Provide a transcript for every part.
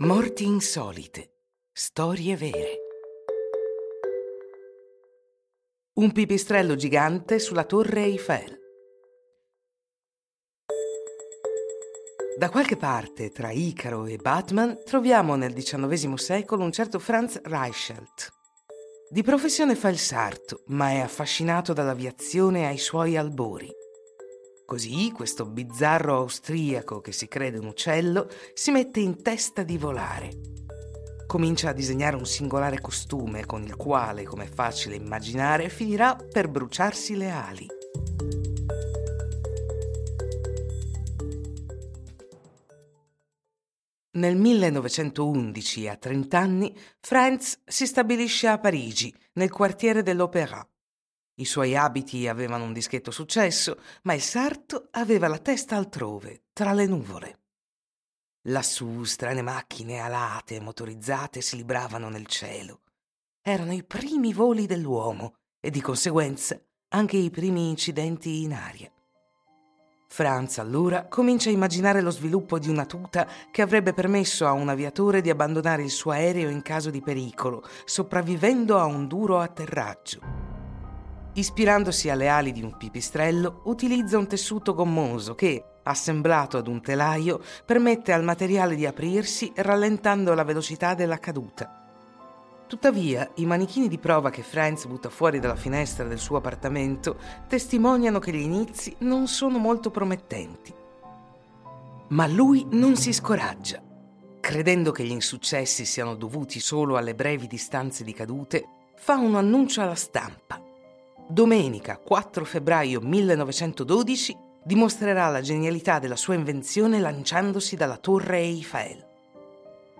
Morti insolite. Storie vere. Un pipistrello gigante sulla torre Eiffel. Da qualche parte, tra Icaro e Batman, troviamo nel XIX secolo un certo Franz Reichelt. Di professione fa il sarto, ma è affascinato dall'aviazione ai suoi albori. Così questo bizzarro austriaco che si crede un uccello si mette in testa di volare. Comincia a disegnare un singolare costume con il quale, come è facile immaginare, finirà per bruciarsi le ali. Nel 1911, a 30 anni, Franz si stabilisce a Parigi, nel quartiere dell'Opéra. I suoi abiti avevano un dischetto successo, ma il sarto aveva la testa altrove, tra le nuvole. Lassù strane macchine alate e motorizzate si libravano nel cielo. Erano i primi voli dell'uomo e di conseguenza anche i primi incidenti in aria. Franz allora comincia a immaginare lo sviluppo di una tuta che avrebbe permesso a un aviatore di abbandonare il suo aereo in caso di pericolo, sopravvivendo a un duro atterraggio. Ispirandosi alle ali di un pipistrello, utilizza un tessuto gommoso che, assemblato ad un telaio, permette al materiale di aprirsi rallentando la velocità della caduta. Tuttavia, i manichini di prova che Franz butta fuori dalla finestra del suo appartamento testimoniano che gli inizi non sono molto promettenti. Ma lui non si scoraggia. Credendo che gli insuccessi siano dovuti solo alle brevi distanze di cadute, fa un annuncio alla stampa domenica 4 febbraio 1912 dimostrerà la genialità della sua invenzione lanciandosi dalla torre Eiffel.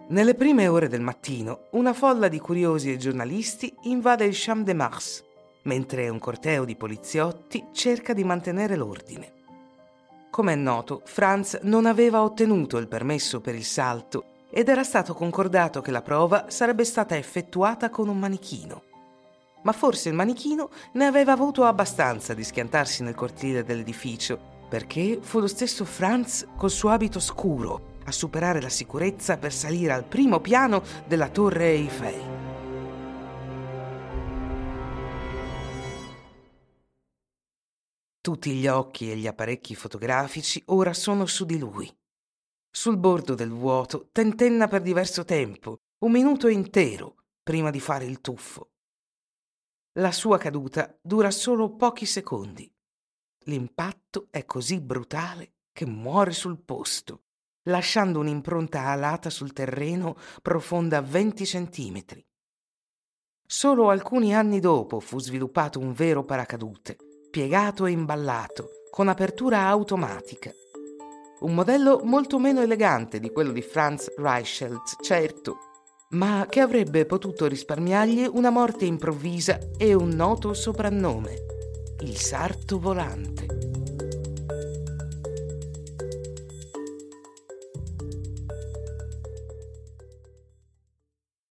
Nelle prime ore del mattino, una folla di curiosi e giornalisti invade il Champ de Mars, mentre un corteo di poliziotti cerca di mantenere l'ordine. Come è noto, Franz non aveva ottenuto il permesso per il salto ed era stato concordato che la prova sarebbe stata effettuata con un manichino ma forse il manichino ne aveva avuto abbastanza di schiantarsi nel cortile dell'edificio, perché fu lo stesso Franz col suo abito scuro a superare la sicurezza per salire al primo piano della torre Eiffel. Tutti gli occhi e gli apparecchi fotografici ora sono su di lui. Sul bordo del vuoto tentenna per diverso tempo, un minuto intero, prima di fare il tuffo. La sua caduta dura solo pochi secondi. L'impatto è così brutale che muore sul posto, lasciando un'impronta alata sul terreno profonda 20 centimetri. Solo alcuni anni dopo fu sviluppato un vero paracadute, piegato e imballato, con apertura automatica. Un modello molto meno elegante di quello di Franz Reichelt, certo, ma che avrebbe potuto risparmiargli una morte improvvisa e un noto soprannome, il sarto volante.